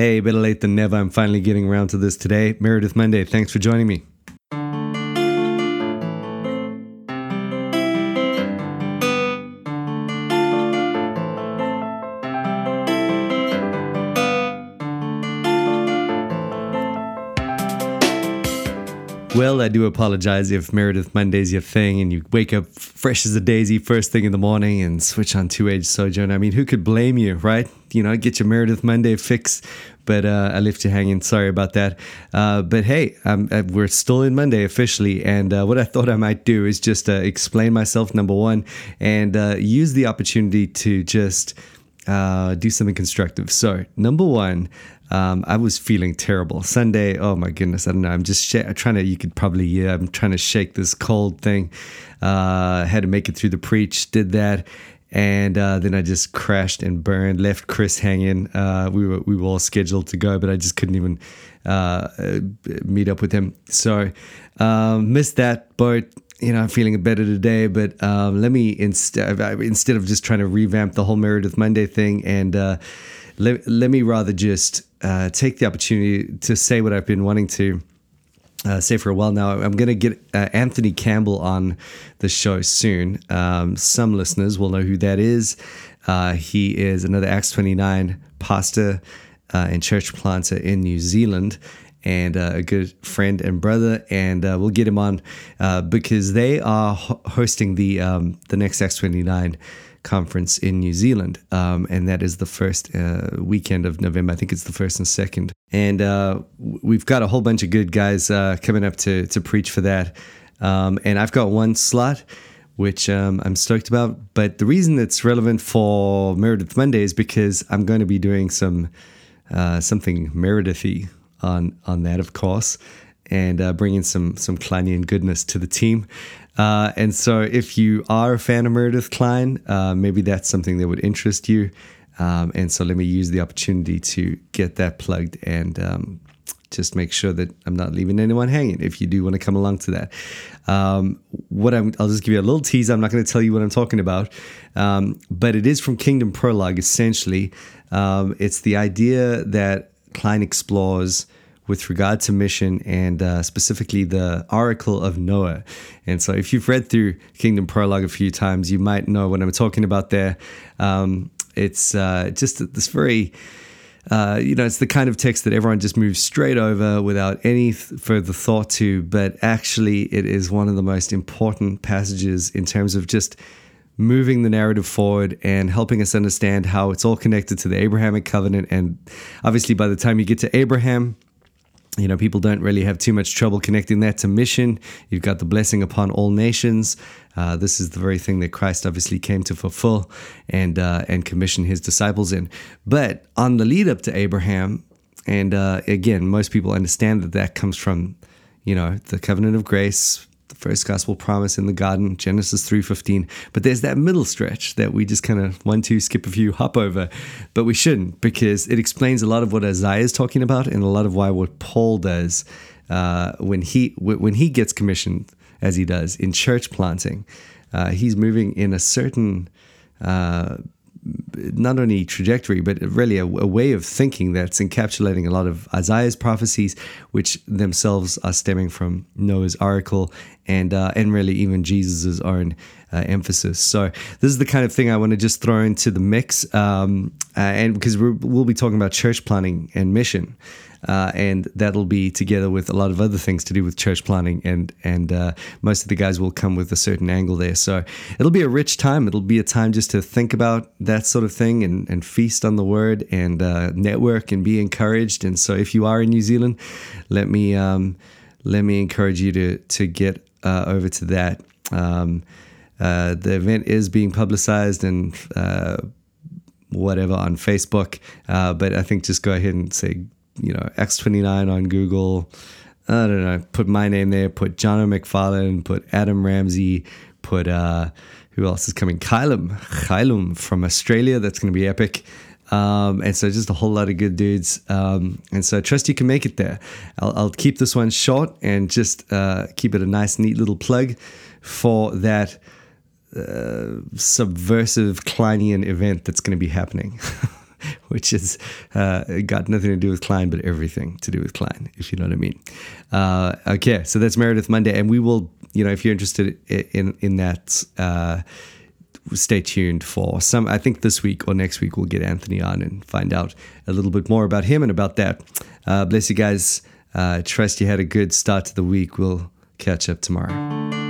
Hey, better late than never. I'm finally getting around to this today. Meredith Monday, thanks for joining me. Well, I do apologize if Meredith Monday's your thing and you wake up fresh as a daisy first thing in the morning and switch on Two Age Sojourn. I mean, who could blame you, right? You know, get your Meredith Monday fix, but uh, I left you hanging. Sorry about that. Uh, but hey, um, we're still in Monday officially. And uh, what I thought I might do is just uh, explain myself, number one, and uh, use the opportunity to just uh, do something constructive. So, number one, um, I was feeling terrible. Sunday, oh my goodness, I don't know. I'm just sh- trying to, you could probably, yeah, I'm trying to shake this cold thing. Uh, had to make it through the preach, did that. And uh, then I just crashed and burned, left Chris hanging. Uh, we, were, we were all scheduled to go, but I just couldn't even uh, meet up with him. So um, missed that boat you know, I'm feeling better today, but um, let me instead instead of just trying to revamp the whole Meredith Monday thing, and uh, let let me rather just uh, take the opportunity to say what I've been wanting to uh, say for a while now. I'm going to get uh, Anthony Campbell on the show soon. Um, some listeners will know who that is. Uh, he is another Acts 29 pastor uh, and church planter in New Zealand. And uh, a good friend and brother, and we'll get him on because they are ho- hosting the um, the next Acts twenty nine conference in New Zealand, um, and that is the first uh, weekend of November. I think it's the first and second, and uh, we've got a whole bunch of good guys uh, coming up to to preach for that. Um, and I've got one slot, which um, I'm stoked about. But the reason it's relevant for Meredith Monday is because I'm going to be doing some uh, something Meredithy on on that, of course and uh, bringing some some Kleinian goodness to the team. Uh, and so, if you are a fan of Meredith Kline, uh, maybe that's something that would interest you. Um, and so, let me use the opportunity to get that plugged and um, just make sure that I'm not leaving anyone hanging. If you do want to come along to that, um, what I'm, I'll just give you a little tease. I'm not going to tell you what I'm talking about, um, but it is from Kingdom Prologue. Essentially, um, it's the idea that Kline explores with regard to mission and uh, specifically the Oracle of Noah. And so, if you've read through Kingdom Prologue a few times, you might know what I'm talking about there. Um, it's uh, just this very uh, you know, it's the kind of text that everyone just moves straight over without any th- further thought to, but actually, it is one of the most important passages in terms of just moving the narrative forward and helping us understand how it's all connected to the Abrahamic covenant. And obviously, by the time you get to Abraham, you know, people don't really have too much trouble connecting that to mission. You've got the blessing upon all nations. Uh, this is the very thing that Christ obviously came to fulfill and uh, and commission his disciples in. But on the lead up to Abraham, and uh, again, most people understand that that comes from, you know, the covenant of grace, first gospel promise in the garden, Genesis 3:15. But there's that middle stretch that we just kind of one two skip a few hop over, but we shouldn't because it explains a lot of what Isaiah is talking about and a lot of why what Paul does uh, when he when he gets commissioned as he does in church planting. Uh, he's moving in a certain uh, not only trajectory, but really a, a, way of thinking that's encapsulating a lot of Isaiah's prophecies, which themselves are stemming from Noah's Oracle and uh, and really even Jesus's own uh, emphasis. So this is the kind of thing I want to just throw into the mix, um, uh, and because we will be talking about church planting and mission. Uh, and that'll be together with a lot of other things to do with church planting, and and uh, most of the guys will come with a certain angle there. So it'll be a rich time. It'll be a time just to think about that sort of thing and, and feast on the word and uh, network and be encouraged. And so if you are in New Zealand, let me um, let me encourage you to to get uh, over to that. Um, uh, the event is being publicized and uh, whatever on Facebook, but I think just go ahead and say you know, Acts 29 on Google. I don't know, put my name there, put John McFarlane, put Adam Ramsey, put uh, who else is coming? Kylum, Kylum from Australia. That's going to be epic. Um, and so just a whole lot of good dudes. Um, and so I trust you can make it there. I'll, I'll keep this one short and just uh, keep it a nice, neat little plug for that uh, subversive Kleinian event that's going to be happening. which is uh, got nothing to do with Kline, but everything to do with Kline, if you know what I mean. Uh, okay, so that's Meredith Monday, and we will, you know, if you're interested in in that. Uh, stay tuned for some. I think this week or next week we'll get Anthony on and find out a little bit more about him and about that. Uh, bless you guys. Uh, trust you had a good start to the week. We'll catch up tomorrow.